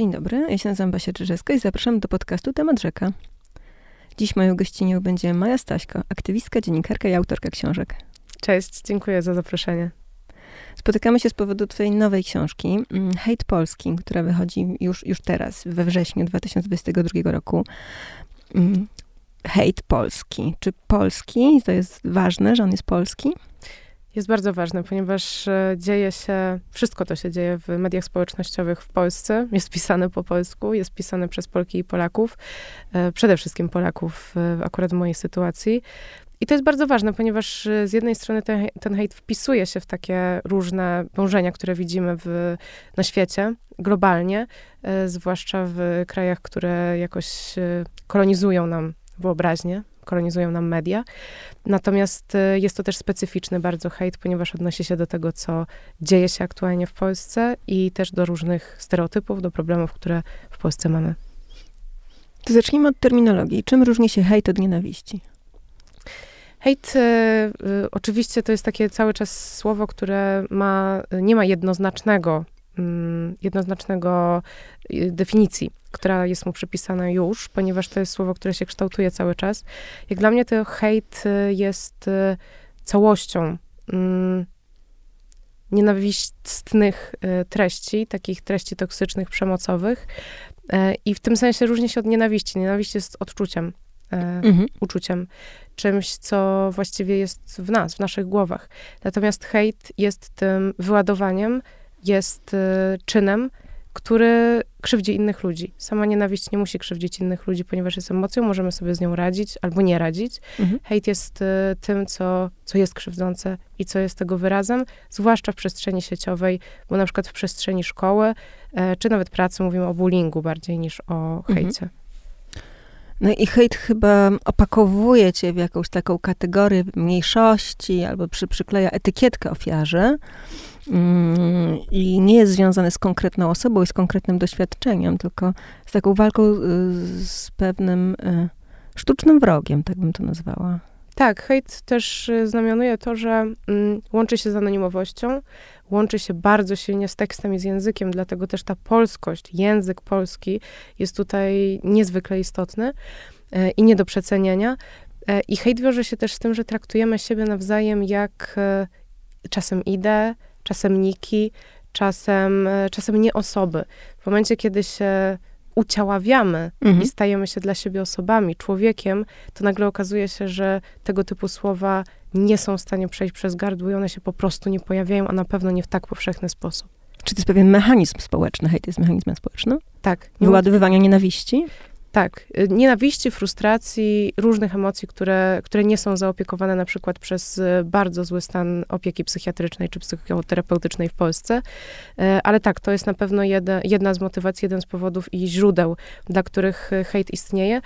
Dzień dobry, ja się nazywam Basia Czyżewska i zapraszam do podcastu Temat Rzeka. Dziś moją gościnią będzie Maja Staśko, aktywistka, dziennikarka i autorka książek. Cześć, dziękuję za zaproszenie. Spotykamy się z powodu twojej nowej książki, mm, Hate Polski, która wychodzi już, już teraz, we wrześniu 2022 roku. Mm, Hate Polski. Czy polski, to jest ważne, że on jest polski? Jest bardzo ważne, ponieważ e, dzieje się, wszystko to się dzieje w mediach społecznościowych w Polsce. Jest pisane po polsku, jest pisane przez Polki i Polaków, e, przede wszystkim Polaków, akurat w mojej sytuacji. I to jest bardzo ważne, ponieważ e, z jednej strony ten, ten hejt wpisuje się w takie różne dążenia, które widzimy w, na świecie, globalnie, zwłaszcza w krajach, które jakoś kolonizują nam wyobraźnię, kolonizują nam media. Natomiast y, jest to też specyficzny bardzo hejt, ponieważ odnosi się do tego, co dzieje się aktualnie w Polsce i też do różnych stereotypów, do problemów, które w Polsce mamy. To zacznijmy od terminologii. Czym różni się hejt od nienawiści? Hejt, y, y, oczywiście to jest takie cały czas słowo, które ma, nie ma jednoznacznego jednoznacznego y, definicji, która jest mu przypisana już, ponieważ to jest słowo, które się kształtuje cały czas. Jak dla mnie to hejt y, jest y, całością mm, nienawistnych treści, takich treści toksycznych, przemocowych. I w tym sensie różni się od nienawiści. Nienawiść jest odczuciem, mhm. uczuciem, czymś, co właściwie jest w nas, w naszych głowach. Natomiast hejt jest tym wyładowaniem jest y, czynem, który krzywdzi innych ludzi. Sama nienawiść nie musi krzywdzić innych ludzi, ponieważ jest emocją, możemy sobie z nią radzić albo nie radzić. Mhm. Hejt jest y, tym, co, co jest krzywdzące i co jest tego wyrazem, zwłaszcza w przestrzeni sieciowej, bo na przykład w przestrzeni szkoły, e, czy nawet pracy mówimy o bullyingu bardziej niż o mhm. hejcie. Mhm. No i hejt chyba opakowuje cię w jakąś taką kategorię mniejszości albo przy, przykleja etykietkę ofiarze. Mm, i nie jest związane z konkretną osobą i z konkretnym doświadczeniem, tylko z taką walką y, z pewnym y, sztucznym wrogiem, tak bym to nazwała. Tak, hejt też y, znamionuje to, że mm, łączy się z anonimowością, łączy się bardzo silnie z tekstem i z językiem, dlatego też ta polskość, język polski jest tutaj niezwykle istotny i nie do przecenienia. I hejt wiąże się też z tym, że traktujemy siebie nawzajem jak czasem idę, czasem niki, czasem, e, czasem nie osoby. W momencie, kiedy się uciaławiamy mhm. i stajemy się dla siebie osobami, człowiekiem, to nagle okazuje się, że tego typu słowa nie są w stanie przejść przez gardło i one się po prostu nie pojawiają, a na pewno nie w tak powszechny sposób. Czy to jest pewien mechanizm społeczny? Hejt jest mechanizmem społecznym? Tak. Wyładowywania nienawiści? Tak, y, nienawiści, frustracji, różnych emocji, które, które nie są zaopiekowane na przykład przez y, bardzo zły stan opieki psychiatrycznej czy psychoterapeutycznej w Polsce. Y, ale tak, to jest na pewno jedna, jedna z motywacji, jeden z powodów i źródeł, dla których hejt istnieje.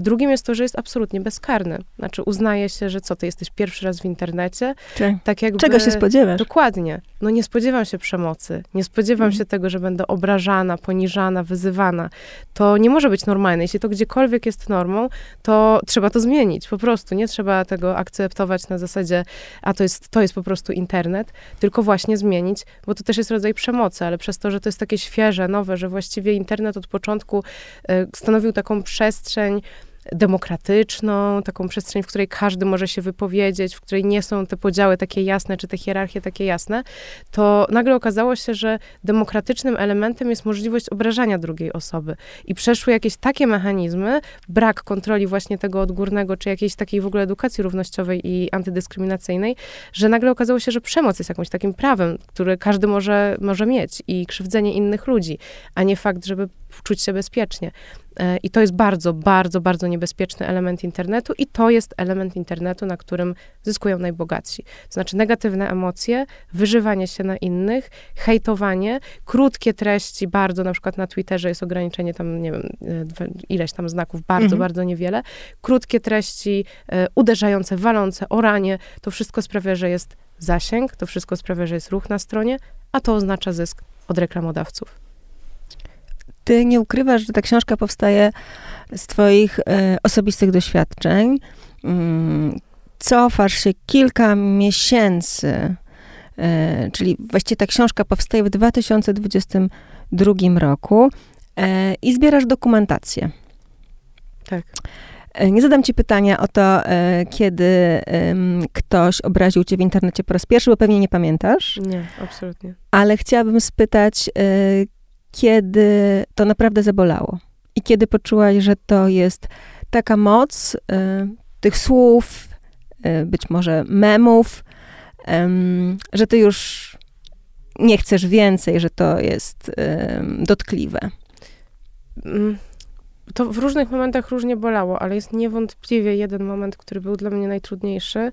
Drugim jest to, że jest absolutnie bezkarny. Znaczy uznaje się, że co, ty jesteś pierwszy raz w internecie. Tak, tak jakby, Czego się spodziewasz? Dokładnie. No nie spodziewam się przemocy. Nie spodziewam mhm. się tego, że będę obrażana, poniżana, wyzywana. To nie może być normalne jeśli to gdziekolwiek jest normą, to trzeba to zmienić. Po prostu nie trzeba tego akceptować na zasadzie, a to jest, to jest po prostu internet, tylko właśnie zmienić, bo to też jest rodzaj przemocy, ale przez to, że to jest takie świeże, nowe, że właściwie internet od początku y, stanowił taką przestrzeń, demokratyczną, taką przestrzeń, w której każdy może się wypowiedzieć, w której nie są te podziały takie jasne, czy te hierarchie takie jasne, to nagle okazało się, że demokratycznym elementem jest możliwość obrażania drugiej osoby. I przeszły jakieś takie mechanizmy, brak kontroli właśnie tego odgórnego, czy jakiejś takiej w ogóle edukacji równościowej i antydyskryminacyjnej, że nagle okazało się, że przemoc jest jakimś takim prawem, które każdy może, może mieć i krzywdzenie innych ludzi, a nie fakt, żeby czuć się bezpiecznie. E, I to jest bardzo, bardzo, bardzo niebezpieczny element internetu, i to jest element internetu, na którym zyskują najbogatsi. To znaczy negatywne emocje, wyżywanie się na innych, hejtowanie, krótkie treści, bardzo, na przykład na Twitterze jest ograniczenie tam, nie wiem, e, ileś tam znaków, bardzo, mhm. bardzo niewiele. Krótkie treści, e, uderzające, walące, oranie, to wszystko sprawia, że jest zasięg, to wszystko sprawia, że jest ruch na stronie, a to oznacza zysk od reklamodawców ty nie ukrywasz, że ta książka powstaje z twoich e, osobistych doświadczeń. Mm, cofasz się kilka miesięcy, e, czyli właściwie ta książka powstaje w 2022 roku. e, i zbierasz dokumentację. Tak. Nie zadam ci pytania o to, kiedy ktoś obraził cię w internecie po raz pierwszy, bo pewnie nie pamiętasz. Nie, absolutnie. Ale chciałabym spytać, kiedy to naprawdę zabolało i kiedy poczułaś, że to jest taka moc tych słów, być może memów, że ty już nie chcesz więcej, że to jest dotkliwe. Mm, to w różnych momentach różnie bolało, ale jest niewątpliwie jeden moment, który był dla mnie najtrudniejszy.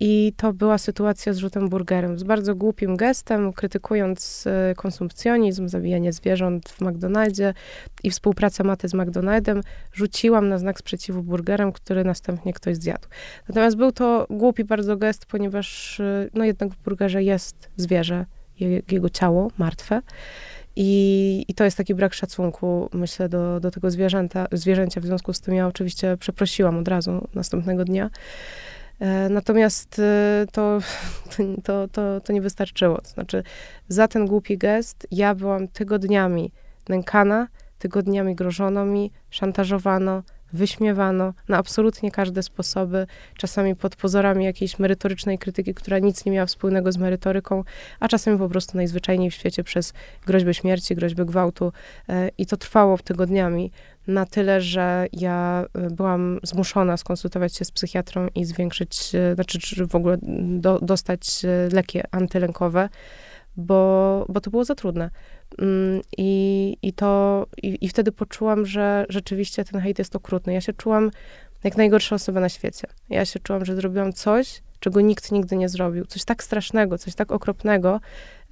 I to była sytuacja z rzutem burgerem, z bardzo głupim gestem, krytykując e, konsumpcjonizm, zabijanie zwierząt w McDonaldzie i współpracę Maty z McDonaldem, rzuciłam na znak sprzeciwu burgerem, który następnie ktoś zjadł. Natomiast był to głupi bardzo gest, ponieważ e, no jednak w burgerze jest zwierzę, jego ciało martwe. I, I to jest taki brak szacunku, myślę, do, do tego zwierzęta, zwierzęcia. W związku z tym ja oczywiście przeprosiłam od razu następnego dnia. E, natomiast e, to, to, to, to nie wystarczyło. To znaczy, za ten głupi gest ja byłam tygodniami nękana, tygodniami grożono mi, szantażowano, wyśmiewano na absolutnie każde sposoby, czasami pod pozorami jakiejś merytorycznej krytyki, która nic nie miała wspólnego z merytoryką, a czasami po prostu najzwyczajniej w świecie przez groźbę śmierci, groźbę gwałtu. E, I to trwało tygodniami na tyle, że ja e, byłam zmuszona skonsultować się z psychiatrą i zwiększyć, e, znaczy czy w ogóle do, dostać leki antylękowe, bo, bo to było za trudne. Mm, I, i to, i, i wtedy poczułam, że rzeczywiście ten hejt jest okrutny. Ja się czułam jak najgorsza osoba na świecie. Ja się czułam, że zrobiłam coś, czego nikt nigdy nie zrobił. Coś tak strasznego, coś tak okropnego,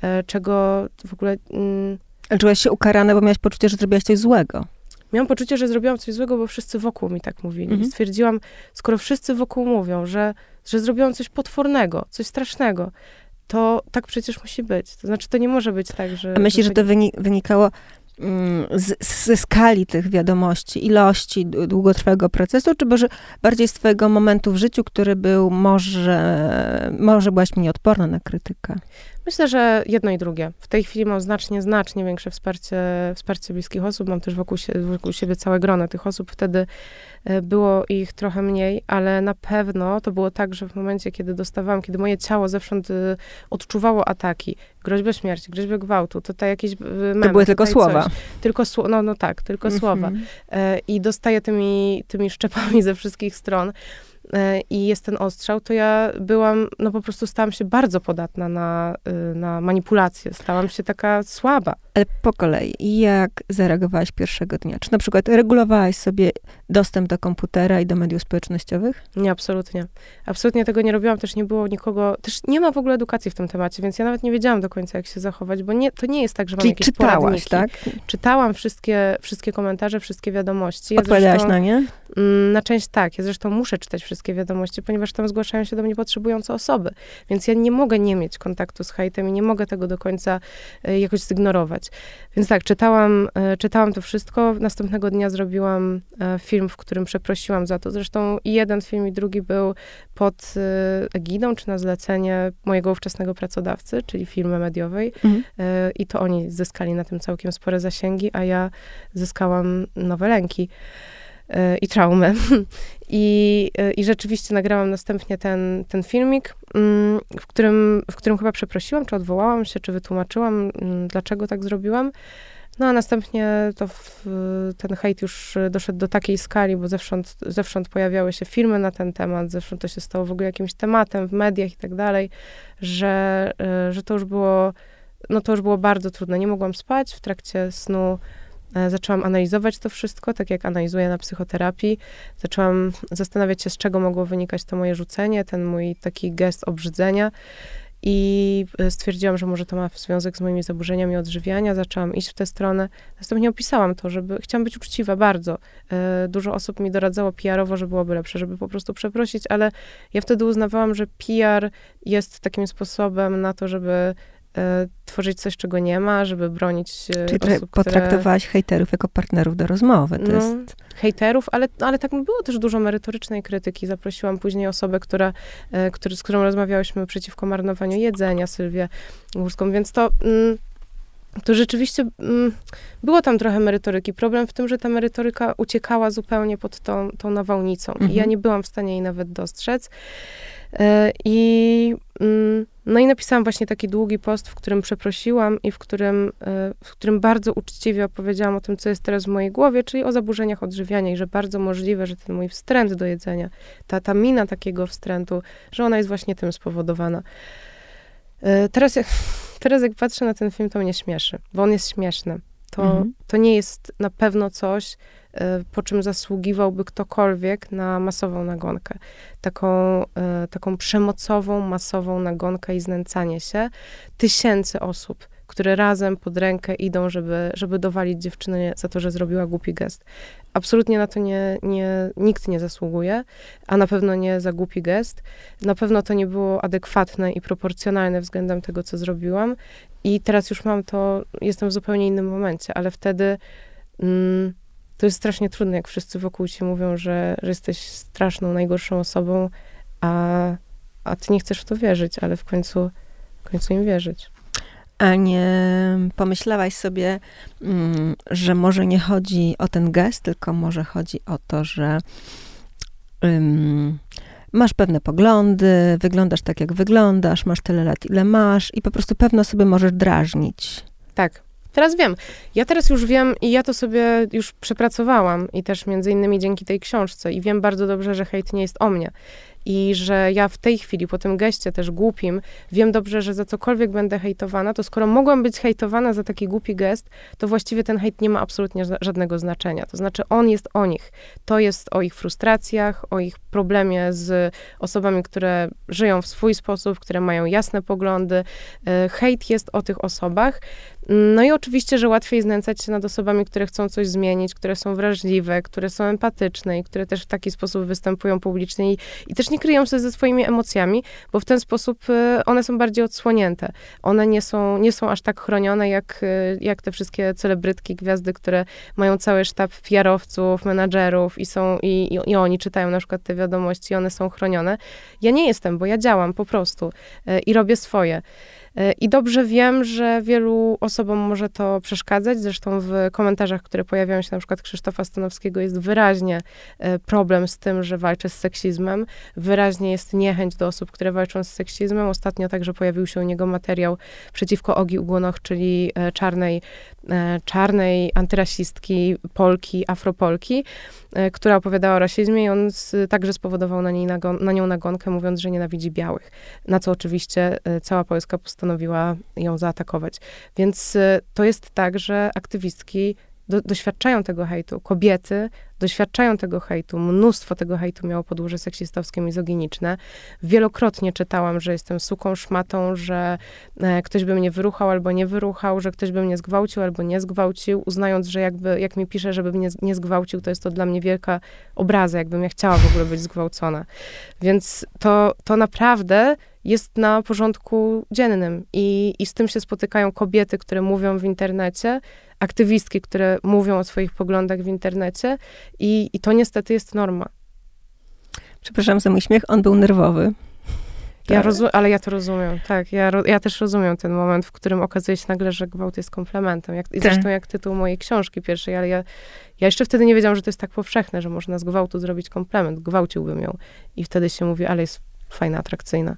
e, czego w ogóle... Mm, Ale czułaś się ukarana, bo miałaś poczucie, że zrobiłaś coś złego. Miałam poczucie, że zrobiłam coś złego, bo wszyscy wokół mi tak mówili. Mhm. Stwierdziłam, skoro wszyscy wokół mówią, że, że zrobiłam coś potwornego, coś strasznego, to tak przecież musi być. To znaczy, to nie może być tak, że... A myślisz, że to wynikało mm, z, ze skali tych wiadomości, ilości długotrwałego procesu, czy może bardziej z twojego momentu w życiu, który był może, może byłaś mniej odporna na krytykę? Myślę, że jedno i drugie. W tej chwili mam znacznie, znacznie większe wsparcie, wsparcie bliskich osób. Mam też wokół, sie, wokół siebie całe grono tych osób. Wtedy e, było ich trochę mniej, ale na pewno to było tak, że w momencie, kiedy dostawałam, kiedy moje ciało zewsząd e, odczuwało ataki, groźbę śmierci, groźbę gwałtu, to te jakieś e, memy, To były tylko słowa. Coś, tylko słowa, no, no tak, tylko mm -hmm. słowa. I dostaję tymi, tymi szczepami ze wszystkich stron, i jest ten ostrzał, to ja byłam, no po prostu stałam się bardzo podatna na, y, na manipulację. Stałam się taka słaba. Ale po kolei, jak zareagowałaś pierwszego dnia? Czy na przykład regulowałaś sobie dostęp do komputera i do mediów społecznościowych? Nie, absolutnie. Absolutnie tego nie robiłam, też nie było nikogo, też nie ma w ogóle edukacji w tym temacie, więc ja nawet nie wiedziałam do końca, jak się zachować, bo nie, to nie jest tak, że mam Czyli jakieś czytałaś, poradniki. tak? Czytałam wszystkie, wszystkie komentarze, wszystkie wiadomości. Ja Odpowiadałaś na nie? Mm, na część tak. Ja zresztą muszę czytać wszystkie wiadomości, ponieważ tam zgłaszają się do mnie potrzebujące osoby. Więc ja nie mogę nie mieć kontaktu z hejtem i nie mogę tego do końca y, jakoś zignorować. Więc tak, czytałam, y, czytałam to wszystko. Następnego dnia zrobiłam y, film, w którym przeprosiłam za to. Zresztą i jeden film, i drugi był pod egidą, czy na zlecenie mojego ówczesnego pracodawcy, czyli firmy mediowej. Mhm. I to oni zyskali na tym całkiem spore zasięgi, a ja zyskałam nowe lęki. E, i traumę. I, e, I rzeczywiście nagrałam następnie ten, ten filmik, mm, w którym, w którym chyba przeprosiłam, czy odwołałam się, czy wytłumaczyłam, mm, dlaczego tak zrobiłam. No a następnie to w, ten hejt już doszedł do takiej skali, bo zewsząd, zewsząd pojawiały się filmy na ten temat, zewsząd to się stało w ogóle jakimś tematem w mediach i tak dalej, że, e, że to już było, no to już było bardzo trudne. Nie mogłam spać w trakcie snu. E, zaczęłam analizować to wszystko, tak jak analizuję na psychoterapii. Zaczęłam zastanawiać się, z czego mogło wynikać to moje rzucenie, ten mój taki gest obrzydzenia. I e, stwierdziłam, że może to ma związek z moimi zaburzeniami odżywiania. Zaczęłam iść w tę stronę. Następnie opisałam to, żeby chciałam być uczciwa bardzo. E, dużo osób mi doradzało PR-owo, że byłoby lepsze, żeby po prostu przeprosić, ale ja wtedy uznawałam, że PR jest takim sposobem na to, żeby tworzyć coś, czego nie ma, żeby bronić e, Czyli osób, potraktowałaś które... hejterów jako partnerów do rozmowy. To no, jest... Hejterów, ale, ale tak było też dużo merytorycznej krytyki. Zaprosiłam później osobę, która, e, który, z którą rozmawiałyśmy przeciwko marnowaniu jedzenia, Sylwię Górską, więc to... Mm, to rzeczywiście mm, było tam trochę merytoryki. Problem w tym, że ta merytoryka uciekała zupełnie pod tą, tą nawałnicą. Mhm. I ja mhm. nie byłam w stanie jej nawet dostrzec. E, I, mm, no i napisałam właśnie taki długi post, w którym przeprosiłam i w którym, e, w którym bardzo uczciwie opowiedziałam o tym, co jest teraz w mojej głowie, czyli o zaburzeniach odżywiania i że bardzo możliwe, że ten mój wstręt do jedzenia, ta, ta mina takiego wstrętu, że ona jest właśnie tym spowodowana. E, teraz jak, teraz jak patrzę na ten film, to mnie śmieszy, bo on jest śmieszny. To, mhm. to nie jest na pewno coś, po czym zasługiwałby ktokolwiek na masową nagonkę. Taką, e, taką przemocową, masową nagonkę i znęcanie się tysięcy osób które razem pod rękę idą, żeby, żeby dowalić dziewczynę za to, że zrobiła głupi gest. Absolutnie na to nie, nie, nikt nie zasługuje, a na pewno nie za głupi gest. Na pewno to nie było adekwatne i proporcjonalne względem tego, co zrobiłam. I teraz już mam to, jestem w zupełnie innym momencie, ale wtedy mm, to jest strasznie trudne, jak wszyscy wokół ci mówią, że, że jesteś straszną, najgorszą osobą, a, a ty nie chcesz w to wierzyć, ale w końcu, w końcu im wierzyć. A nie pomyślałaś sobie, mm, że może nie chodzi o ten gest, tylko może chodzi o to, że um, masz pewne poglądy, wyglądasz tak, jak wyglądasz, masz tyle lat, ile masz i po prostu pewno sobie możesz drażnić. Tak. Teraz wiem. Ja teraz już wiem i ja to sobie już przepracowałam i też między innymi dzięki tej książce i wiem bardzo dobrze, że hejt nie jest o mnie i że ja w tej chwili, po tym geście też głupim, wiem dobrze, że za cokolwiek będę hejtowana, to skoro mogłam być hejtowana za taki głupi gest, to właściwie ten hejt nie ma absolutnie żadnego znaczenia. To znaczy on jest o nich. To jest o ich frustracjach, o ich problemie z osobami, które żyją w swój sposób, które mają jasne poglądy. E, hejt jest o tych osobach. No i oczywiście, że łatwiej znęcać się nad osobami, które chcą coś zmienić, które są wrażliwe, które są empatyczne i które też w taki sposób występują publicznie i, i też nie kryją się ze swoimi emocjami, bo w ten sposób y, one są bardziej odsłonięte. One nie są, nie są aż tak chronione jak, y, jak te wszystkie celebrytki, gwiazdy, które mają cały sztab PR-owców, menadżerów i są, i, i, i oni czytają na przykład te wiadomości i one są chronione. Ja nie jestem, bo ja działam po prostu y, i robię swoje. E, I dobrze wiem, że wielu osobom może to przeszkadzać. Zresztą w komentarzach, które pojawiają się na przykład Krzysztofa Stanowskiego, jest wyraźnie e, problem z tym, że walczy z seksizmem. Wyraźnie jest niechęć do osób, które walczą z seksizmem. Ostatnio także pojawił się u niego materiał przeciwko Ogi Ugonoch, czyli e, czarnej, czarnej antyrasistki, Polki, Afropolki, która opowiadała o rasizmie i on z, także spowodował na, niej nagon, na nią nagonkę, mówiąc, że nienawidzi białych. Na co oczywiście cała Polska postanowiła ją zaatakować. Więc y, to jest tak, że aktywistki do, doświadczają tego hejtu. Kobiety doświadczają tego hejtu. Mnóstwo tego hejtu miało podłoże seksistowskie, mizoginiczne. Wielokrotnie czytałam, że jestem suką, szmatą, że e, ktoś by mnie wyruchał albo nie wyruchał, że ktoś by mnie zgwałcił albo nie zgwałcił, uznając, że jakby, jak mi pisze, żeby mnie nie zgwałcił, to jest to dla mnie wielka obraza, jakbym ja chciała w ogóle być zgwałcona. Więc to, to naprawdę jest na porządku dziennym i, i z tym się spotykają kobiety, które mówią w internecie, aktywistki, które mówią o swoich poglądach w internecie i, i to niestety jest norma. Przepraszam za mój śmiech, on był nerwowy. Ja rozum- ale ja to rozumiem, tak. Ja, ja też rozumiem ten moment, w którym okazuje się nagle, że gwałt jest komplementem. Jak, I tak. zresztą jak tytuł mojej książki pierwszej, ale ja, ja jeszcze wtedy nie wiedziałam, że to jest tak powszechne, że można z gwałtu zrobić komplement. Gwałciłbym ją. I wtedy się mówi, ale jest fajna, atrakcyjna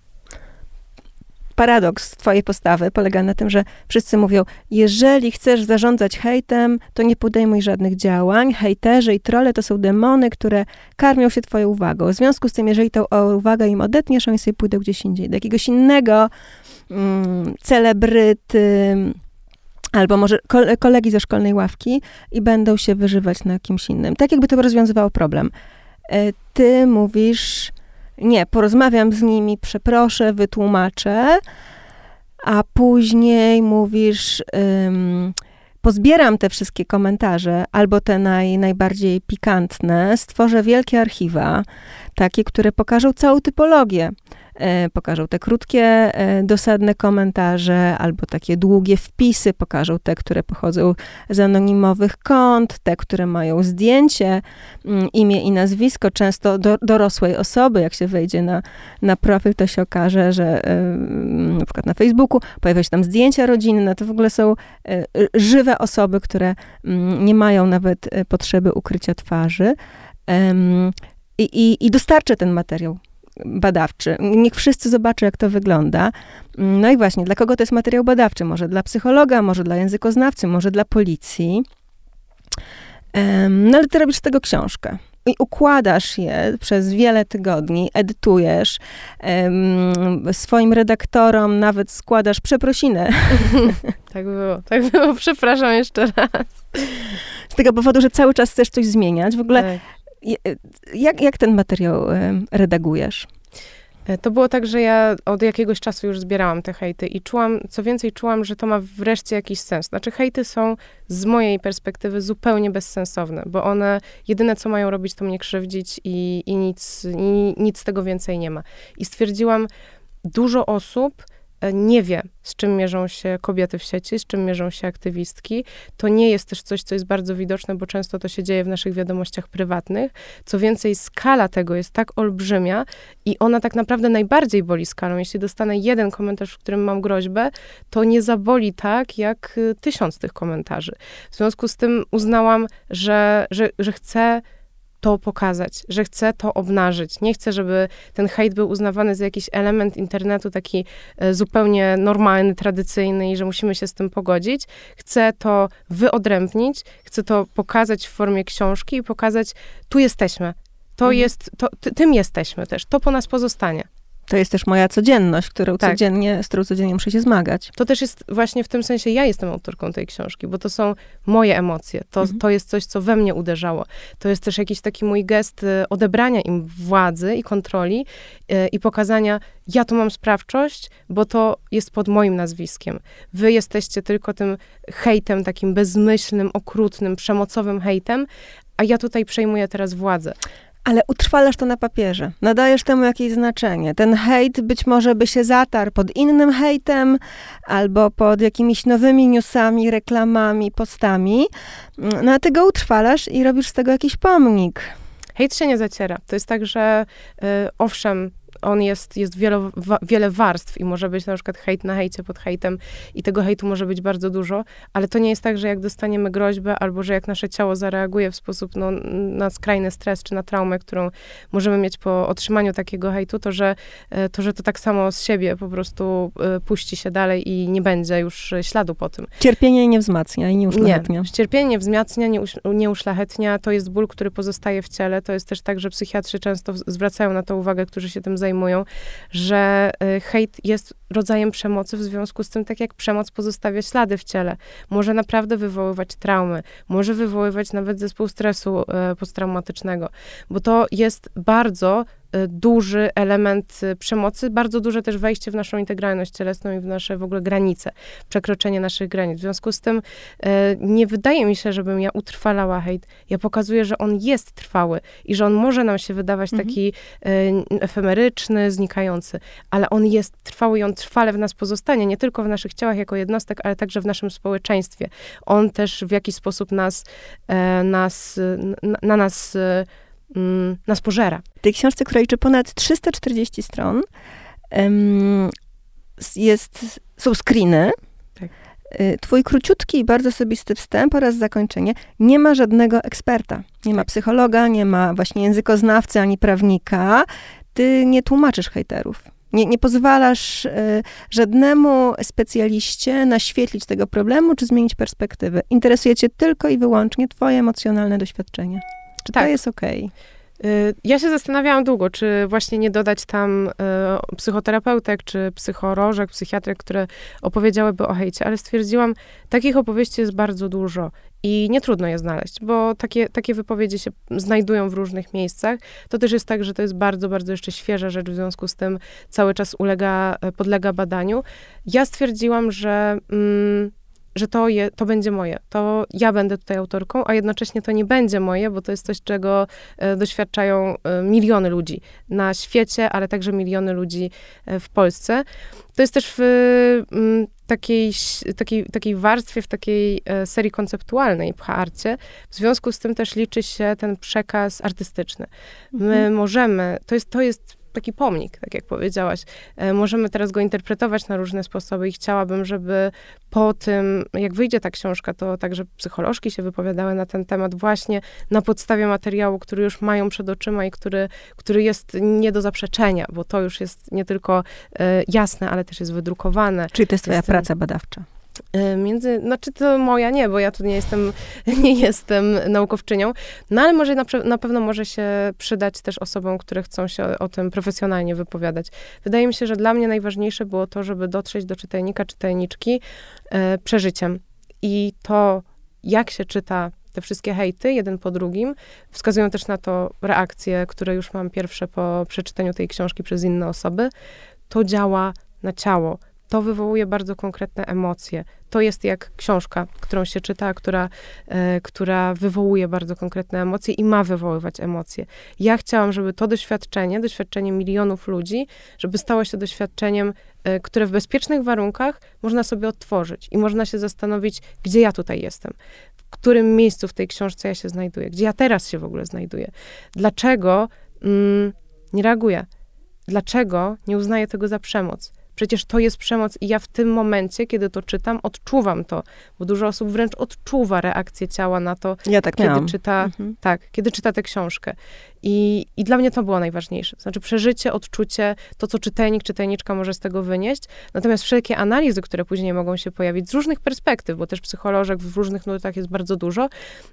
paradoks twojej postawy polega na tym, że wszyscy mówią, jeżeli chcesz zarządzać hejtem, to nie podejmuj żadnych działań. Hejterzy i trole to są demony, które karmią się twoją uwagą. W związku z tym, jeżeli tą uwagę im odetniesz, oni sobie pójdą gdzieś indziej, do jakiegoś innego mm, celebryty, albo może kolegi ze szkolnej ławki i będą się wyżywać na kimś innym. Tak jakby to rozwiązywało problem. E, ty mówisz, nie, porozmawiam z nimi, przeproszę, wytłumaczę, a później mówisz, ym, pozbieram te wszystkie komentarze, albo te naj, najbardziej pikantne, stworzę wielkie archiwa, takie, które pokażą całą typologię E, pokażą te krótkie, e, dosadne komentarze, albo takie długie wpisy, pokażą te, które pochodzą z anonimowych kont, te, które mają zdjęcie, mm, imię i nazwisko, często do, dorosłej osoby. Jak się wejdzie na, na profil, to się okaże, że e, na przykład na Facebooku pojawia się tam zdjęcia rodzinne, to w ogóle są żywe osoby, które mm, nie mają nawet potrzeby ukrycia twarzy. I, i, i dostarczę ten materiał badawczy. Niech wszyscy zobaczą, jak to wygląda. No i właśnie, dla kogo to jest materiał badawczy? Może dla psychologa, może dla językoznawcy, może dla policji. No ale ty robisz z tego książkę i układasz je przez wiele tygodni, edytujesz, swoim redaktorom nawet składasz przeprosinę. tak było, tak było, przepraszam jeszcze raz. Z tego powodu, że cały czas chcesz coś zmieniać. W ogóle tak. Jak, jak ten materiał redagujesz? E, to było tak, że ja od jakiegoś czasu już zbierałam te hejty i czułam, co więcej, czułam, że to ma wreszcie jakiś sens. Znaczy, hejty są z mojej perspektywy zupełnie bezsensowne, bo one jedyne, co mają robić, to mnie krzywdzić i, i nic, i nic z tego więcej nie ma. I stwierdziłam, dużo osób E, nie wie, z czym mierzą się kobiety w sieci, z czym mierzą się aktywistki. To nie jest też coś, co jest bardzo widoczne, bo często to się dzieje w naszych wiadomościach prywatnych. Co więcej, skala tego jest tak olbrzymia i ona tak naprawdę najbardziej boli skalą. Jeśli dostanę jeden komentarz, w którym mam groźbę, to nie zaboli tak, jak y, tysiąc tych komentarzy. W związku z tym uznałam, że, że, że chcę to pokazać, że chcę to obnażyć. Nie chcę, żeby ten hejt był uznawany za jakiś element internetu taki e, zupełnie normalny, tradycyjny i że musimy się z tym pogodzić. Chcę to wyodrębnić, chcę to pokazać w formie książki i pokazać, tu jesteśmy. To mhm. jest, to, tym jesteśmy też. To po nas pozostanie. To jest też moja codzienność, którą tak. codziennie, z którą codziennie muszę się zmagać. To też jest właśnie w tym sensie, ja jestem autorką tej książki, bo to są moje emocje. To, mhm. to jest coś, co we mnie uderzało. To jest też jakiś taki mój gest y, odebrania im władzy i kontroli yy, i pokazania, ja tu mam sprawczość, bo to jest pod moim nazwiskiem. Wy jesteście tylko tym hejtem, takim bezmyślnym, okrutnym, przemocowym hejtem, a ja tutaj przejmuję teraz władzę ale utrwalasz to na papierze, nadajesz temu jakieś znaczenie. Ten hejt być może by się zatarł pod innym hejtem albo pod jakimiś nowymi newsami, reklamami, postami, no a ty go utrwalasz i robisz z tego jakiś pomnik. Hejt się nie zaciera. To jest tak, że y, owszem, on jest, jest wielo, wa, wiele warstw i może być na przykład hejt na hejcie pod hejtem i tego hejtu może być bardzo dużo, ale to nie jest tak, że jak dostaniemy groźbę albo że jak nasze ciało zareaguje w sposób no, na skrajny stres czy na traumę, którą możemy mieć po otrzymaniu takiego hejtu, to że e, to, że to tak samo z siebie po prostu e, puści się dalej i nie będzie już śladu po tym. Cierpienie nie wzmacnia i nie uszlachetnia. Nie, cierpienie nie wzmacnia, nie, uś, nie uszlachetnia, to jest ból, który pozostaje w ciele, to jest też tak, że psychiatrzy często zwracają na to uwagę, którzy się tym zajmują, zajmują, że y, hejt jest rodzajem przemocy, w związku z tym, tak jak przemoc pozostawia ślady w ciele, może naprawdę wywoływać traumy, może wywoływać nawet zespół stresu y, posttraumatycznego, bo to jest bardzo Y, duży element y, przemocy, bardzo duże też wejście w naszą integralność cielesną i w nasze w ogóle granice, przekroczenie naszych granic. W związku z tym nie wydaje mi się, żebym ja utrwalała hejt. Ja pokazuję, że on jest trwały i że on może nam się wydawać mhm. taki efemeryczny, znikający, ale on jest trwały i on trwale w nas pozostanie, nie tylko w naszych ciałach jako jednostek, ale także w naszym społeczeństwie. On też w jakiś sposób nas, nas na, na nas mm, nas pożera. W tej książce, która liczy ponad 340 stron, jest, są screeny, tak. Y, twój króciutki i bardzo osobisty wstęp oraz zakończenie. Nie ma żadnego eksperta. Nie ma tak. psychologa, nie ma właśnie językoznawcy ani prawnika. Ty nie tłumaczysz hejterów. Nie, nie pozwalasz y, żadnemu specjaliście naświetlić tego problemu czy zmienić perspektywy. Interesuje cię tylko i wyłącznie twoje emocjonalne doświadczenie. Czy tak. to jest okej? Okay? Ja się zastanawiałam długo, czy właśnie nie dodać tam y, psychoterapeutek, czy psychorożek, psychiatrek, które opowiedziałyby o hejcie, ale stwierdziłam, takich opowieści jest bardzo dużo i nie trudno je znaleźć, bo takie, takie wypowiedzi się znajdują w różnych miejscach. To też jest tak, że to jest bardzo, bardzo jeszcze świeża rzecz, w związku z tym cały czas ulega, podlega badaniu. Ja stwierdziłam, że... Mm, że to, je, to będzie moje, to ja będę tutaj autorką, a jednocześnie to nie będzie moje, bo to jest coś, czego e, doświadczają e, miliony ludzi na świecie, ale także miliony ludzi e, w Polsce. To jest też w mm, takiej, takiej, takiej warstwie, w takiej serii konceptualnej w Harcie. W związku z tym też liczy się ten przekaz artystyczny. My mhm. możemy, to jest, to jest taki pomnik, tak jak powiedziałaś. E, możemy teraz go interpretować na różne sposoby i chciałabym, żeby po tym, jak wyjdzie ta książka, to także psycholożki się wypowiadały na ten temat właśnie na podstawie materiału, który już mają przed oczyma i który, który jest nie do zaprzeczenia, bo to już jest nie tylko e, jasne, ale też jest wydrukowane. Czyli to jest twoja jest, praca badawcza. E, między, znaczy to moja nie, bo ja tu nie jestem, nie jestem naukowczynią, no ale może na, na pewno może się przydać też osobom, które chcą się o, o, tym profesjonalnie wypowiadać. Wydaje mi się, że dla mnie najważniejsze było to, żeby dotrzeć do czytelnika, czytelniczki e, przeżyciem. I to, jak się czyta te wszystkie hejty, jeden po drugim, wskazują też na to reakcje, które już mam pierwsze po przeczytaniu tej książki przez inne osoby. To działa na ciało to wywołuje bardzo konkretne emocje. To jest jak książka, którą się czyta, która, e, która wywołuje bardzo konkretne emocje i ma wywoływać emocje. Ja chciałam, żeby to doświadczenie, doświadczenie milionów ludzi, żeby stało się doświadczeniem, e, które w bezpiecznych warunkach można sobie odtworzyć i można się zastanowić, gdzie ja tutaj jestem, w którym miejscu w tej książce ja się znajduję, gdzie ja teraz się w ogóle znajduję, dlaczego mm, nie reaguję, dlaczego nie uznaję tego za przemoc Przecież to jest przemoc i ja w tym momencie, kiedy to czytam, odczuwam to, bo dużo osób wręcz odczuwa reakcję ciała na to, ja tak kiedy miałam. czyta, mhm. tak, kiedy czyta tę książkę. I, I dla mnie to było najważniejsze. Znaczy przeżycie, odczucie, to, co czytelnik, czytelniczka może z tego wynieść. Natomiast wszelkie analizy, które później mogą się pojawić z różnych perspektyw, bo też psycholożek w różnych nurtach jest bardzo dużo,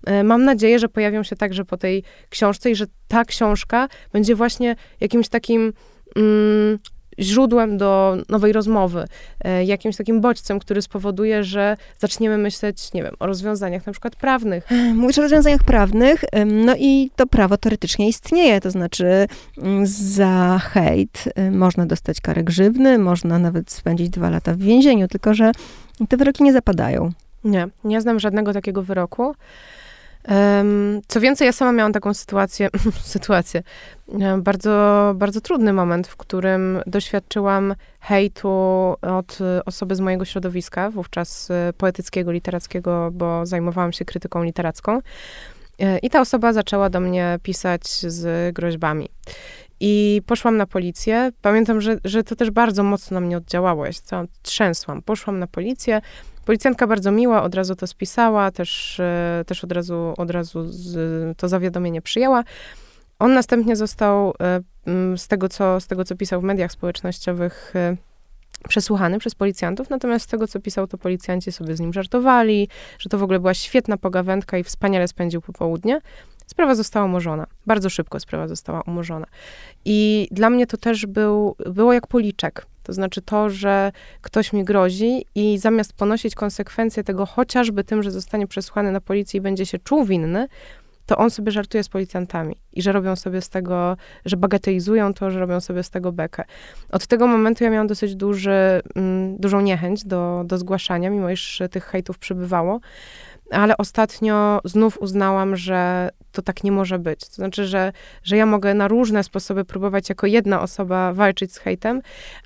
e, mam nadzieję, że pojawią się także po tej książce i że ta książka będzie właśnie jakimś takim mm, źródłem do nowej rozmowy, e, jakimś takim bodźcem, który spowoduje, że zaczniemy myśleć, nie wiem, o rozwiązaniach na przykład prawnych. Mówisz o rozwiązaniach prawnych, no i to prawo teoretycznie istnieje, to znaczy mm, za hejt można dostać karę grzywny, można nawet spędzić dwa lata w więzieniu, tylko że te wyroki nie zapadają. Nie, nie znam żadnego takiego wyroku. Co więcej, ja sama miałam taką sytuację, sytuację, bardzo, bardzo trudny moment, w którym doświadczyłam hejtu od osoby z mojego środowiska, wówczas e, poetyckiego, literackiego, bo zajmowałam się krytyką literacką. E, I ta osoba zaczęła do mnie pisać z groźbami. I poszłam na policję. Pamiętam, że, że to też bardzo mocno na mnie oddziałało. Ja się trzęsłam. Poszłam na policję. Policjantka bardzo miła, od razu to spisała, też, e, też od razu, od razu z, to zawiadomienie przyjęła. On następnie został, e, z tego, co, z tego, co pisał w mediach społecznościowych, e, przesłuchany przez policjantów, natomiast z tego, co pisał, to policjanci sobie z nim żartowali, że to w ogóle była świetna pogawędka i wspaniale spędził popołudnie. Sprawa została umorzona. Bardzo szybko sprawa została umorzona. I dla mnie to też był, było jak policzek. To znaczy to, że ktoś mi grozi i zamiast ponosić konsekwencje tego chociażby tym, że zostanie przesłuchany na policji i będzie się czuł winny, to on sobie żartuje z policjantami i że robią sobie z tego, że bagatelizują to, że robią sobie z tego bekę. Od tego momentu ja miałam dosyć duży, mm, dużą niechęć do, do zgłaszania, mimo iż tych hejtów przybywało ale ostatnio znów uznałam, że to tak nie może być. To znaczy, że, że ja mogę na różne sposoby próbować jako jedna osoba walczyć z hejtem,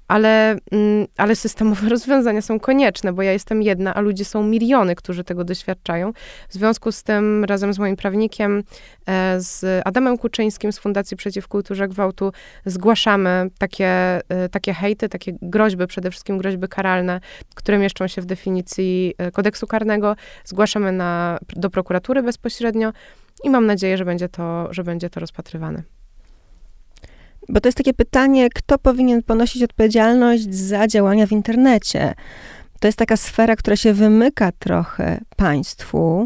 ale, mm, ale systemowe rozwiązania są konieczne, bo ja jestem jedna, a ludzie są miliony, którzy tego doświadczają. W związku z tym razem z moim prawnikiem, e, z Adamem Kuczyńskim z Fundacji Przeciw Kulturze Gwałtu zgłaszamy takie, e, takie hejty, takie groźby, przede wszystkim groźby karalne, które mieszczą się w definicji e, kodeksu karnego. Zgłaszamy na, do prokuratury bezpośrednio i mam nadzieję, że będzie to, że będzie to rozpatrywane. Bo to jest takie pytanie, kto powinien ponosić odpowiedzialność za działania w internecie. To jest taka sfera, która się wymyka trochę państwu,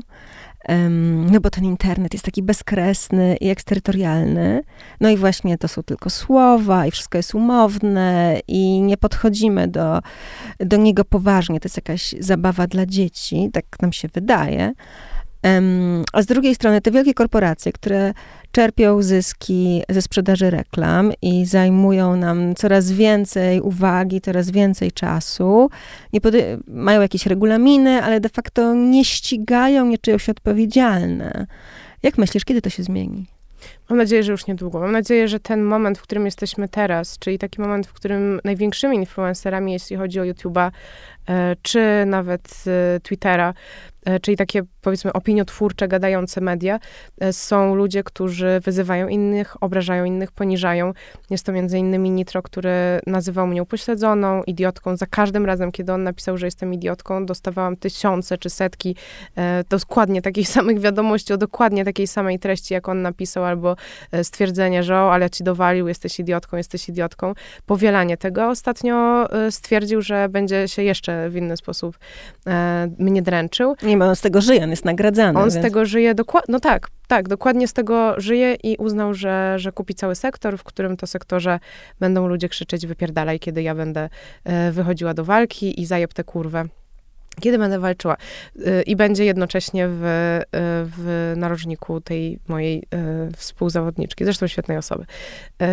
no bo ten internet jest taki bezkresny i eksterytorialny. No i właśnie to są tylko słowa i wszystko jest umowne i nie podchodzimy do, do niego poważnie. To jest jakaś zabawa dla dzieci, tak nam się wydaje. A z drugiej strony te wielkie korporacje, które czerpią zyski ze sprzedaży reklam i zajmują nam coraz więcej uwagi, coraz więcej czasu, nie mają jakieś regulaminy, ale de facto nie ścigają, nie czują się odpowiedzialne. Jak myślisz, kiedy to się zmieni? Mam nadzieję, że już niedługo. Mam nadzieję, że ten moment, w którym jesteśmy teraz, czyli taki moment, w którym największymi influencerami, jeśli chodzi o YouTube'a, e, czy nawet e, Twittera, e, czyli takie powiedzmy opiniotwórcze, gadające media, są ludzie, którzy wyzywają innych, obrażają innych, poniżają. Jest to między innymi Nitro, który nazywał mnie upośledzoną, idiotką. Za każdym razem, kiedy on napisał, że jestem idiotką, dostawałam tysiące czy setki dokładnie takich samych wiadomości o dokładnie takiej samej treści, jak on napisał, albo E, stwierdzenie, że o, ale ci dowalił, jesteś idiotką, jesteś idiotką. Powielanie tego. Ostatnio e, stwierdził, że będzie się jeszcze w inny sposób e, mnie dręczył. Nie, bo on z tego żyje, on jest nagradzany. On więc... z tego żyje dokładnie, no tak, tak, dokładnie z tego żyje i uznał, że, że kupi cały sektor, w którym to sektorze będą ludzie krzyczeć wypierdalaj, kiedy ja będę wychodziła do walki i zajeb tę kurwę kiedy będę walczyła. Y, I będzie jednocześnie w, y, w narożniku tej mojej y, współzawodniczki, zresztą świetnej osoby.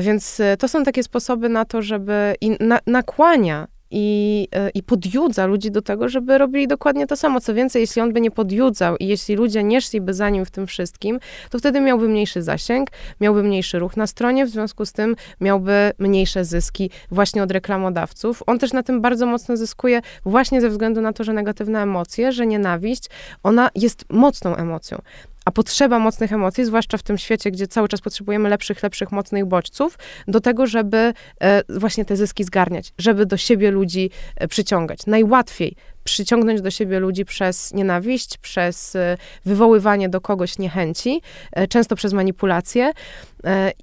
Więc to są takie sposoby na to, żeby i na, nakłania i, e, i podjudza ludzi do tego, żeby robili dokładnie to samo. Co więcej, jeśli on by nie podjudzał i jeśli ludzie nie szliby za nim w tym wszystkim, to wtedy miałby mniejszy zasięg, miałby mniejszy ruch na stronie, w związku z tym miałby mniejsze zyski właśnie od reklamodawców. On też na tym bardzo mocno zyskuje właśnie ze względu na to, że negatywne emocje, że nienawiść, ona jest mocną emocją. A potrzeba mocnych emocji, zwłaszcza w tym świecie, gdzie cały czas potrzebujemy lepszych, lepszych, mocnych bodźców, do tego, żeby e, właśnie te zyski zgarniać, żeby do siebie ludzi e, przyciągać. Najłatwiej przyciągnąć do siebie ludzi przez nienawiść, przez e, wywoływanie do kogoś niechęci, często przez manipulację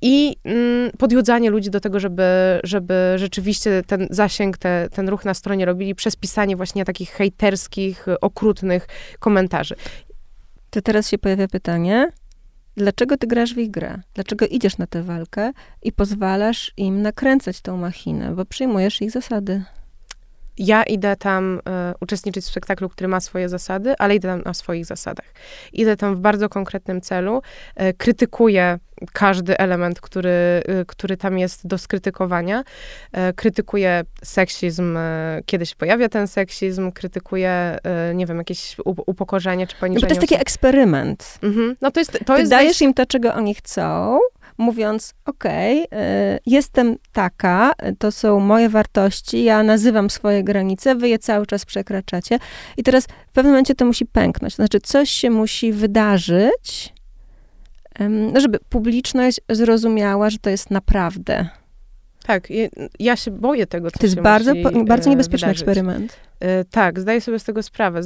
i mm, podjudzanie ludzi do tego, żeby, żeby rzeczywiście ten zasięg, te, ten ruch na stronie robili przez pisanie właśnie takich hejterskich, okrutnych komentarzy. To teraz się pojawia pytanie, dlaczego ty grasz w ich grę? Dlaczego idziesz na tę walkę i pozwalasz im nakręcać tą machinę, bo przyjmujesz ich zasady? Ja idę tam e, uczestniczyć w spektaklu, który ma swoje zasady, ale idę tam na swoich zasadach. Idę tam w bardzo konkretnym celu, e, krytykuję każdy element, który, e, który tam jest do skrytykowania. Krytykuję seksizm, kiedy się pojawia ten seksizm, krytykuję, nie wiem, jakieś upokorzenie czy poniżenie. No bo to jest taki eksperyment. Mhm. No to jest, to Ty jest dajesz im to, czego oni chcą, mówiąc: OK, jestem taka, to są moje wartości, ja nazywam swoje granice, wy je cały czas przekraczacie. I teraz w pewnym momencie to musi pęknąć. Znaczy, coś się musi wydarzyć, żeby publiczność zrozumiała, że to jest naprawdę. Tak, ja się boję tego, co To jest bardzo, bardzo niebezpieczny wydarzyć. eksperyment. E, tak, zdaję sobie z tego sprawę.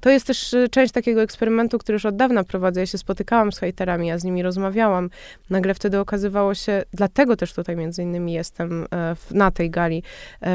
to jest też e, część takiego eksperymentu, który już od dawna prowadzę. Ja się spotykałam z hejterami, ja z nimi rozmawiałam. Nagle wtedy okazywało się, dlatego też tutaj między innymi jestem e, na tej gali,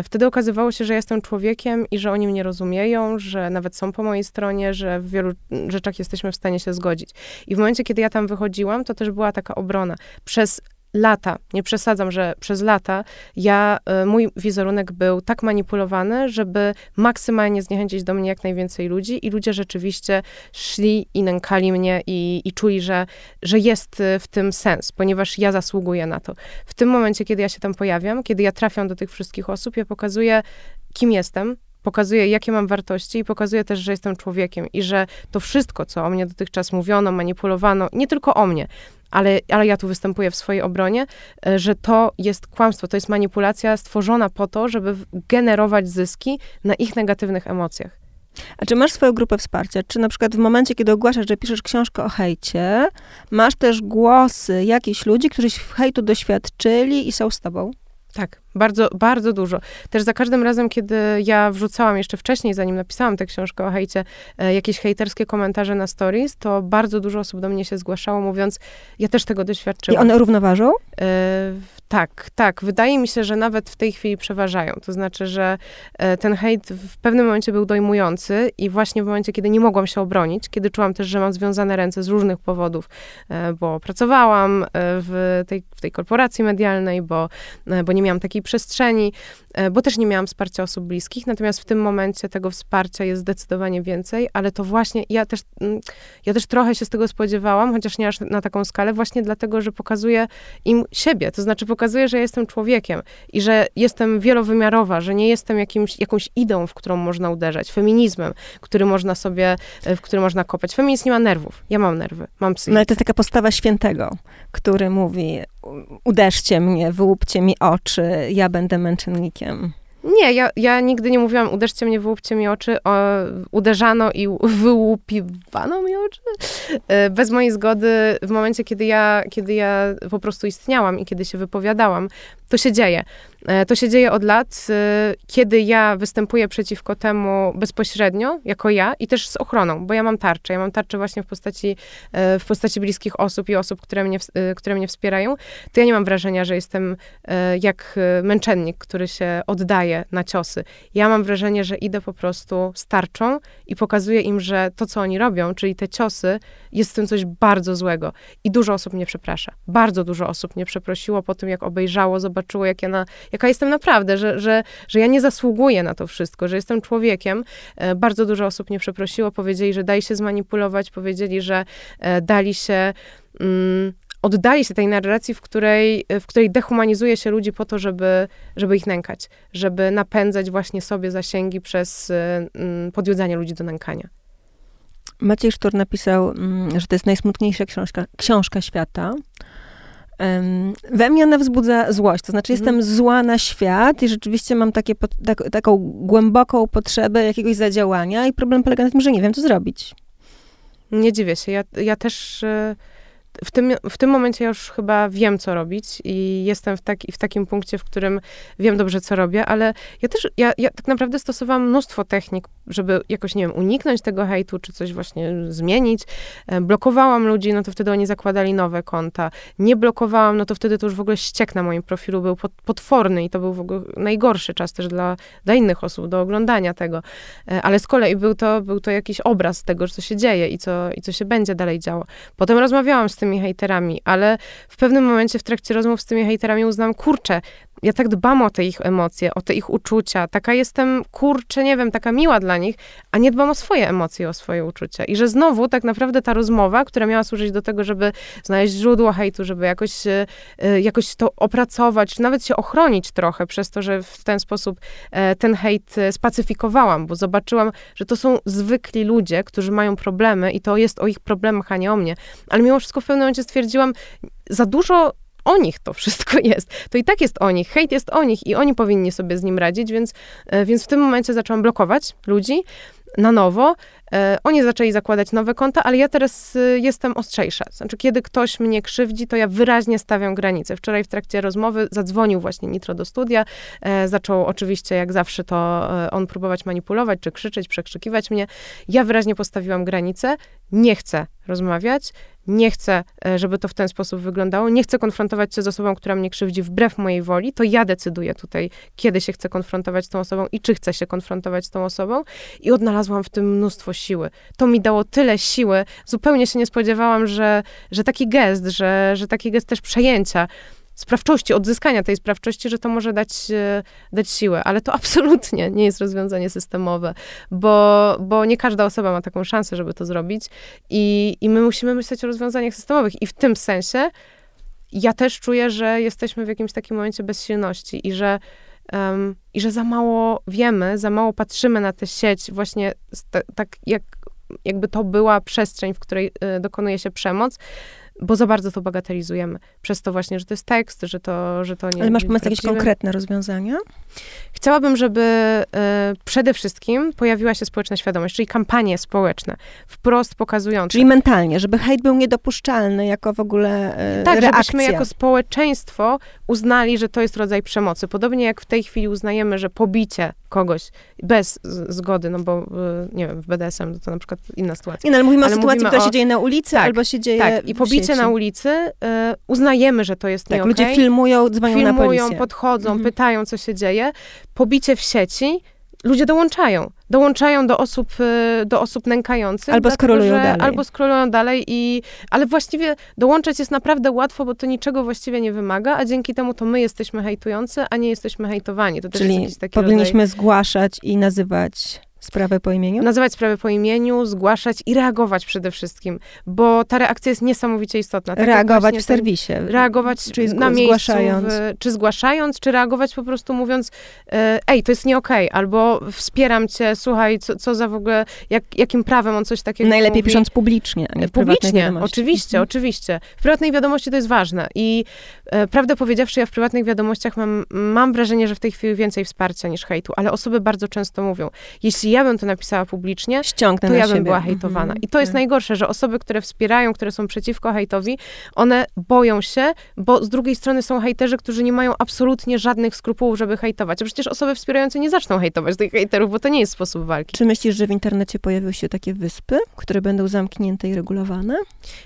wtedy okazywało się, że jestem człowiekiem i że oni mnie rozumieją, że nawet są po mojej stronie, że w wielu rzeczach jesteśmy w stanie się zgodzić. I w momencie, kiedy ja tam wychodziłam, to też była taka obrona. Przez lata, nie przesadzam, że przez lata ja, e, mój wizerunek był tak manipulowany, żeby maksymalnie zniechęcić do mnie jak najwięcej ludzi i ludzie rzeczywiście szli i nękali mnie i, i czuli, że, że jest e, w tym sens, ponieważ ja zasługuję na to. W tym momencie, kiedy ja się tam pojawiam, kiedy ja trafiam do tych wszystkich osób, ja pokazuję, kim jestem, pokazuje, jakie mam wartości i pokazuje też, że jestem człowiekiem i że to wszystko, co o mnie dotychczas mówiono, manipulowano, nie tylko o mnie, ale, ale ja tu występuję w swojej obronie, e, że to jest kłamstwo, to jest manipulacja stworzona po to, żeby generować zyski na ich negatywnych emocjach. A czy masz swoją grupę wsparcia? Czy na przykład w momencie, kiedy ogłaszasz, że piszesz książkę o hejcie, masz też głosy jakichś ludzi, którzy hejtu doświadczyli i są z tobą? Tak, bardzo, bardzo dużo. Też za każdym razem, kiedy ja wrzucałam jeszcze wcześniej, zanim napisałam tę książkę o hejcie, e, jakieś hejterskie komentarze na stories, to bardzo dużo osób do mnie się zgłaszało, mówiąc, ja też tego doświadczyłam. I one równoważą? E, tak, tak. Wydaje mi się, że nawet w tej chwili przeważają. To znaczy, że e, ten hejt w pewnym momencie był dojmujący i właśnie w momencie, kiedy nie mogłam się obronić, kiedy czułam też, że mam związane ręce z różnych powodów, bo pracowałam w tej, w tej korporacji medialnej, bo, bo nie miałam takiej takiej przestrzeni, e, bo też nie miałam wsparcia osób bliskich, natomiast w tym momencie tego wsparcia jest zdecydowanie więcej, ale to właśnie ja też, mm, ja też trochę się z tego spodziewałam, chociaż nie aż na taką skalę, właśnie dlatego, że pokazuję im siebie, to znaczy pokazuję, że jestem człowiekiem i że jestem wielowymiarowa, że nie jestem jakimś, jakąś ideą, w którą można uderzać, feminizmem, który można sobie, e, w który można kopać. Feminizm nie ma nerwów. Ja mam nerwy, mam psychikę. No ale to jest taka postawa świętego, który mówi, uderzcie mnie, wyłupcie mi oczy, ja będę męczennikiem. Nie, ja, ja nigdy nie mówiłam, uderzcie mnie, wyłupcie mi oczy. O, uderzano i wyłupiwano mi oczy. E, bez mojej zgody, w momencie, kiedy ja, kiedy ja po prostu istniałam i kiedy się wypowiadałam, to się dzieje. E, to się dzieje od lat, e, kiedy ja występuję przeciwko temu bezpośrednio, jako ja i też z ochroną, bo ja mam tarczę. Ja mam tarczę właśnie w postaci, w postaci bliskich osób i osób, które mnie, które mnie wspierają. To ja nie mam wrażenia, że jestem jak męczennik, który się oddaje na ciosy. Ja mam wrażenie, że idę po prostu starczą i pokazuję im, że to, co oni robią, czyli te ciosy, jest w tym coś bardzo złego. I dużo osób mnie przeprasza. Bardzo dużo osób mnie przeprosiło po tym, jak obejrzało, zobaczyło, jak ja na, jaka jestem naprawdę, że, że, że ja nie zasługuję na to wszystko, że jestem człowiekiem. E, bardzo dużo osób mnie przeprosiło, powiedzieli, że dali się zmanipulować, powiedzieli, że e, dali się... Mm, oddaje się tej narracji, w której, w której dehumanizuje się ludzi po to, żeby, żeby ich nękać, żeby napędzać właśnie sobie zasięgi przez mm, podjudzanie ludzi do nękania. Maciej Sztur napisał, mm, że to jest najsmutniejsza książka, książka świata. We mnie ona wzbudza złość, to znaczy jestem mhm. zła na świat i rzeczywiście mam takie, tak, taką głęboką potrzebę jakiegoś zadziałania i problem polega na tym, że nie wiem, co zrobić. Nie dziwię się. Ja, ja też e, w tym, w tym momencie już chyba wiem, co robić i jestem w, taki, w takim punkcie, w którym wiem dobrze, co robię, ale ja też, ja, ja tak naprawdę stosowałam mnóstwo technik, żeby jakoś, nie wiem, uniknąć tego hejtu, czy coś właśnie zmienić. E, blokowałam ludzi, no to wtedy oni zakładali nowe konta. Nie blokowałam, no to wtedy to już w ogóle ściek na moim profilu był potworny i to był w ogóle najgorszy czas też dla, dla innych osób, do oglądania tego. E, ale z kolei był to, był to jakiś obraz tego, co się dzieje i co, i co się będzie dalej działo. Potem rozmawiałam z tym tymi hejterami, ale w pewnym momencie w trakcie rozmów z tymi hejterami uznam, kurczę, ja tak dbam o te ich emocje, o te ich uczucia, taka jestem, kurczę, nie wiem, taka miła dla nich, a nie dbam o swoje emocje, o swoje uczucia. I że znowu tak naprawdę ta rozmowa, która miała służyć do tego, żeby znaleźć źródło hejtu, żeby jakoś, e, e, jakoś to opracować, nawet się ochronić trochę przez to, że w ten sposób e, ten hejt spacyfikowałam, bo zobaczyłam, że to są zwykli ludzie, którzy mają problemy i to jest o ich problemach, a nie o mnie. Ale mimo wszystko w pewnym momencie stwierdziłam, za dużo o nich to wszystko jest. To i tak jest o nich, hejt jest o nich i oni powinni sobie z nim radzić, więc, e, więc w tym momencie zaczęłam blokować ludzi na nowo. E, oni zaczęli zakładać nowe konta, ale ja teraz e, jestem ostrzejsza. Znaczy, kiedy ktoś mnie krzywdzi, to ja wyraźnie stawiam granice. Wczoraj w trakcie rozmowy zadzwonił właśnie Nitro do studia. Zaczął oczywiście, jak zawsze, to on próbować manipulować, czy krzyczeć, przekrzykiwać mnie. Ja wyraźnie postawiłam granice. Nie chcę rozmawiać, nie chcę, e, żeby to w ten sposób wyglądało, nie chcę konfrontować się z osobą, która mnie krzywdzi wbrew mojej woli, to ja decyduję tutaj, kiedy się chcę konfrontować z tą osobą i czy chcę się konfrontować z tą osobą. I odnalazłam w tym mnóstwo siły. To mi dało tyle siły. Zupełnie się nie spodziewałam, że, że taki gest, że, że taki gest też przejęcia, sprawczości, odzyskania tej sprawczości, że to może dać, e, dać siłę, ale to absolutnie nie jest rozwiązanie systemowe, bo, bo nie każda osoba ma taką szansę, żeby to zrobić. I, i my musimy myśleć o rozwiązaniach systemowych. I w tym sensie ja też czuję, że jesteśmy w jakimś takim momencie bezsilności i że um, i że za mało wiemy, za mało patrzymy na tę sieć właśnie tak jak jakby to była przestrzeń, w której y, dokonuje się przemoc, bo za bardzo to bagatelizujemy. Przez to właśnie, że to jest tekst, że to, że to nie Ale masz pomysł jakieś konkretne rozwiązania? Chciałabym, żeby y, przede wszystkim pojawiła się społeczna świadomość, czyli kampanie społeczne, wprost pokazujące. Czyli mentalnie, żeby hejt był niedopuszczalny jako w ogóle y, Tak, reakcja. żebyśmy jako społeczeństwo uznali, że to jest rodzaj przemocy. Podobnie jak w tej chwili uznajemy, że pobicie kogoś bez zgody, no bo y, nie wiem, w BDSM to na przykład inna sytuacja. Nie, no, ale mówimy ale o sytuacji, która o... się dzieje na ulicy tak, albo się dzieje Tak, i pobicie na ulicy y, uznajemy, że to jest tak, nie ludzie okay. filmują, dzwonią filmują, na policję. podchodzą, mhm. pytają, co się dzieje. Pobicie w sieci ludzie dołączają. dołączają do osób, y, do osób nękających. Albo dlatego, skrolują dalej. Albo skrolują dalej i, ale właściwie dołączać jest naprawdę łatwo, bo to niczego właściwie nie wymaga, a dzięki temu to my jesteśmy hejtujący, a nie jesteśmy hejtowani. To Czyli powinniśmy rodzaj... zgłaszać i nazywać Sprawę po imieniu? Nazywać sprawę po imieniu, zgłaszać i reagować przede wszystkim, bo ta reakcja jest niesamowicie istotna. Tak reagować w serwisie. reagować Czyli na miejscu, zgłaszając. W, czy zgłaszając, czy reagować po prostu mówiąc, e, ej, to jest nie okej, okay, albo wspieram cię, słuchaj, co, co za w ogóle, jak, jakim prawem on coś takiego Najlepiej mówi. pisząc publicznie, a nie w Publicznie, oczywiście, mhm. oczywiście. W prywatnej wiadomości to jest ważne i e, prawdę powiedziawszy, ja w prywatnych wiadomościach mam, mam wrażenie, że w tej chwili więcej wsparcia niż hejtu, ale osoby bardzo często mówią, jeśli jeśli ja bym to napisała publicznie, Ściągnę to ja bym siebie. była hejtowana. Mhm. I to jest tak. najgorsze, że osoby, które wspierają, które są przeciwko hejtowi, one boją się, bo z drugiej strony są hejterzy, którzy nie mają absolutnie żadnych skrupułów, żeby hejtować. A przecież osoby wspierające nie zaczną hejtować tych hejterów, bo to nie jest sposób walki. Czy myślisz, że w internecie pojawiły się takie wyspy, które będą zamknięte i regulowane?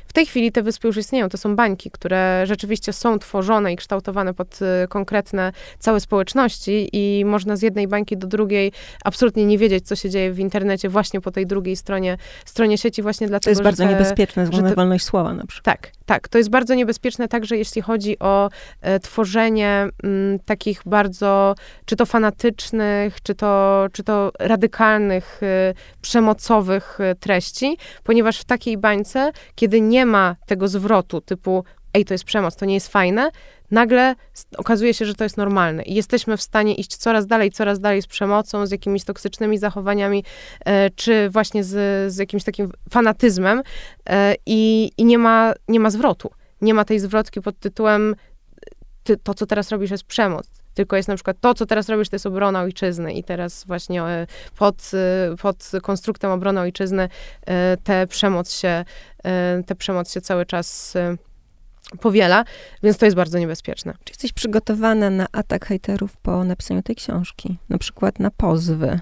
W tej chwili te wyspy już istnieją. To są bańki, które rzeczywiście są tworzone i kształtowane pod y, konkretne całe społeczności i można z jednej bańki do drugiej absolutnie nie wiedzieć, co się dzieje w internecie właśnie po tej drugiej stronie, stronie sieci właśnie dlatego, To jest bardzo te, niebezpieczne, że te, wolność słowa na przykład. Tak, tak. To jest bardzo niebezpieczne także jeśli chodzi o e, tworzenie m, mm, takich bardzo, czy to fanatycznych, czy to, czy to radykalnych, e, przemocowych e, treści, ponieważ w takiej bańce, kiedy nie ma tego zwrotu typu ej, to jest przemoc, to nie jest fajne, nagle okazuje się, że to jest normalne i jesteśmy w stanie iść coraz dalej, coraz dalej z przemocą, z jakimiś toksycznymi zachowaniami, e, czy właśnie z, z jakimś takim fanatyzmem e, i, i nie, ma, nie ma zwrotu. Nie ma tej zwrotki pod tytułem ty, to, co teraz robisz, jest przemoc. Tylko jest na przykład to, co teraz robisz, to jest obrona ojczyzny i teraz właśnie e, pod, pod konstruktem obrony ojczyzny tę przemoc się, tę przemoc się cały czas powiela, więc to jest bardzo niebezpieczne. Czy jesteś przygotowana na atak hejterów po napisaniu tej książki? Na przykład na pozwy?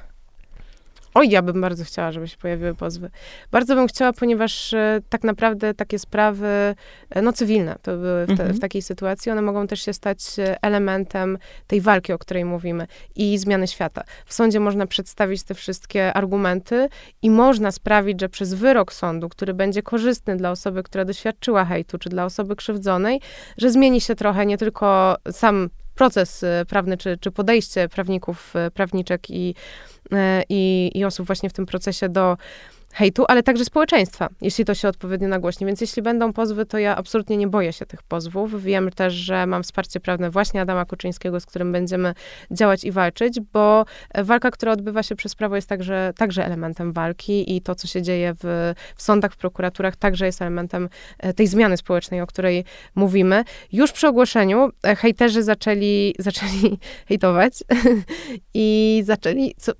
Oj, ja bym bardzo chciała, żeby się pojawiły pozwy. Bardzo bym chciała, ponieważ e, tak naprawdę takie sprawy, e, no cywilne, to były w, te, mhm. w, takiej sytuacji, one mogą też się stać e, elementem tej walki, o której mówimy i zmiany świata. W sądzie można przedstawić te wszystkie argumenty i można sprawić, że przez wyrok sądu, który będzie korzystny dla osoby, która doświadczyła hejtu, czy dla osoby krzywdzonej, że zmieni się trochę nie tylko sam proces prawny, czy, czy podejście prawników, prawniczek i i, i osób właśnie w tym procesie do hejtu, ale także społeczeństwa, jeśli to się odpowiednio nagłośni. Więc jeśli będą pozwy, to ja absolutnie nie boję się tych pozwów. Wiem też, że mam wsparcie prawne właśnie Adama Kuczyńskiego, z którym będziemy działać i walczyć, bo walka, która odbywa się przez prawo jest także, także elementem walki i to, co się dzieje w, w sądach, w prokuraturach, także jest elementem e, tej zmiany społecznej, o której mówimy. Już przy ogłoszeniu e, hejterzy zaczęli, zaczęli hejtować i zaczęli... Co,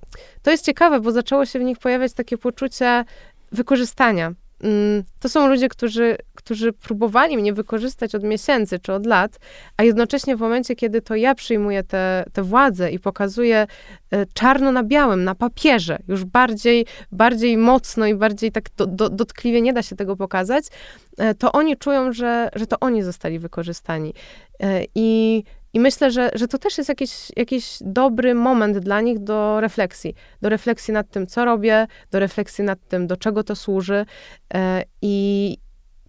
to jest ciekawe, bo zaczęło się w nich pojawiać takie poczucie wykorzystania. Mm, to są ludzie, którzy, którzy próbowali mnie wykorzystać od miesięcy czy od lat, a jednocześnie w momencie, kiedy to ja przyjmuję tę władzę i pokazuję e, czarno na białym, na papierze, już bardziej, bardziej mocno i bardziej tak do, do, dotkliwie nie da się tego pokazać, e, to oni czują, że, że to oni zostali wykorzystani. E, I i myślę, że, że to też jest jakiś, jakiś dobry moment dla nich do refleksji. Do refleksji nad tym, co robię, do refleksji nad tym, do czego to służy. E, I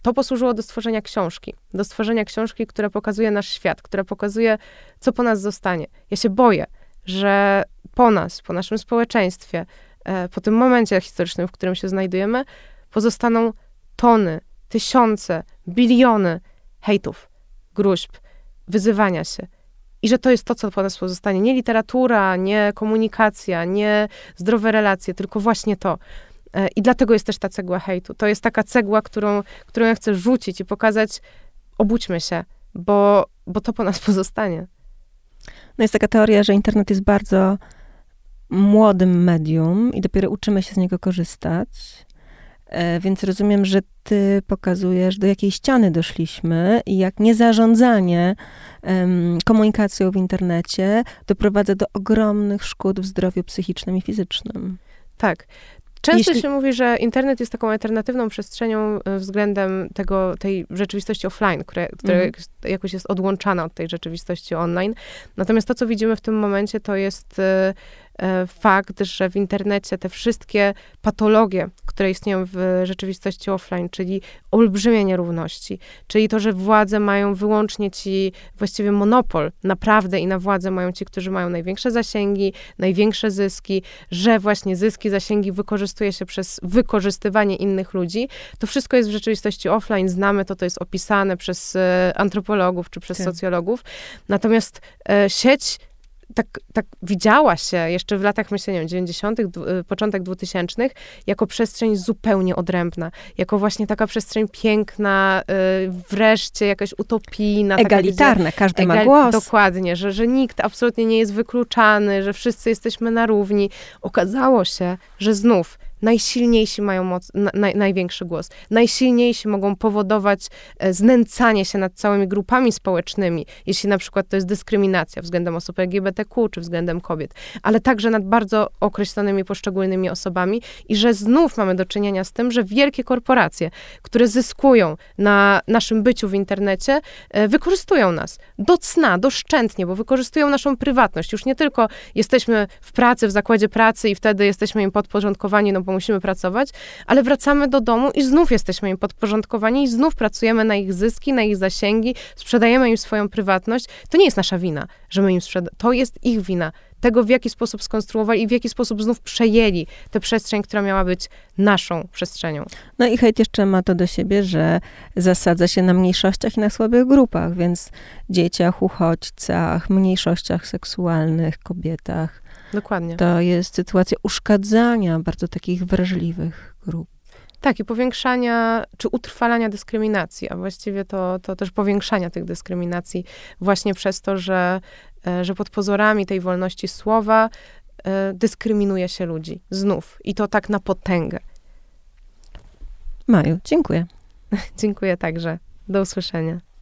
to posłużyło do stworzenia książki. Do stworzenia książki, która pokazuje nasz świat, która pokazuje, co po nas zostanie. Ja się boję, że po nas, po naszym społeczeństwie, e, po tym momencie historycznym, w którym się znajdujemy, pozostaną tony, tysiące, biliony hejtów, gruźb, wyzywania się. I że to jest to, co po nas pozostanie. Nie literatura, nie komunikacja, nie zdrowe relacje, tylko właśnie to. E, I dlatego jest też ta cegła hejtu. To jest taka cegła, którą, którą ja chcę rzucić i pokazać, obudźmy się, bo, bo to po nas pozostanie. No jest taka teoria, że internet jest bardzo młodym medium i dopiero uczymy się z niego korzystać. E, więc rozumiem, że ty pokazujesz, do jakiej ściany doszliśmy i jak niezarządzanie komunikacją w internecie doprowadza do ogromnych szkód w zdrowiu psychicznym i fizycznym. Tak. Często Jeśli... się mówi, że internet jest taką alternatywną przestrzenią e, względem tego, tej rzeczywistości offline, która, która mm. jakoś jest odłączana od tej rzeczywistości online. Natomiast to, co widzimy w tym momencie, to jest e, fakt, że w internecie te wszystkie patologie, które istnieją w rzeczywistości offline, czyli olbrzymie nierówności, czyli to, że władze mają wyłącznie ci, właściwie monopol naprawdę i na władzę mają ci, którzy mają największe zasięgi, największe zyski, że właśnie zyski, zasięgi wykorzystuje się przez wykorzystywanie innych ludzi, to wszystko jest w rzeczywistości offline, znamy to, to jest opisane przez e, antropologów czy przez tak. socjologów. Natomiast e, sieć tak, tak widziała się jeszcze w latach, myślę, nie wiem, 90., y, początek 2000 jako przestrzeń zupełnie odrębna, jako właśnie taka przestrzeń piękna, y, wreszcie jakaś utopijna. Egalitarna, taka, każdy egal, ma głos. Dokładnie, że, że nikt absolutnie nie jest wykluczany, że wszyscy jesteśmy na równi. Okazało się, że znów najsilniejsi mają moc, na, największy głos. Najsilniejsi mogą powodować e, znęcanie się nad całymi grupami społecznymi, jeśli na przykład to jest dyskryminacja względem osób LGBTQ czy względem kobiet, ale także nad bardzo określonymi poszczególnymi osobami i że znów mamy do czynienia z tym, że wielkie korporacje, które zyskują na naszym byciu w internecie, e, wykorzystują nas do cna, doszczętnie, bo wykorzystują naszą prywatność. Już nie tylko jesteśmy w pracy, w zakładzie pracy i wtedy jesteśmy im podporządkowani, no bo musimy pracować, ale wracamy do domu i znów jesteśmy im podporządkowani i znów pracujemy na ich zyski, na ich zasięgi, sprzedajemy im swoją prywatność. To nie jest nasza wina, że my im sprzedajemy. To jest ich wina. Tego, w jaki sposób skonstruowali i w jaki sposób znów przejęli tę przestrzeń, która miała być naszą przestrzenią. No i hejt jeszcze ma to do siebie, że zasadza się na mniejszościach i na słabych grupach, więc dzieciach, uchodźcach, mniejszościach seksualnych, kobietach, Dokładnie. To jest sytuacja uszkadzania bardzo takich wrażliwych grup. Tak, i powiększania czy utrwalania dyskryminacji, a właściwie to, to też powiększania tych dyskryminacji właśnie przez to, że, e, że pod pozorami tej wolności słowa e, dyskryminuje się ludzi. Znów. I to tak na potęgę. Maju, dziękuję. dziękuję także. Do usłyszenia.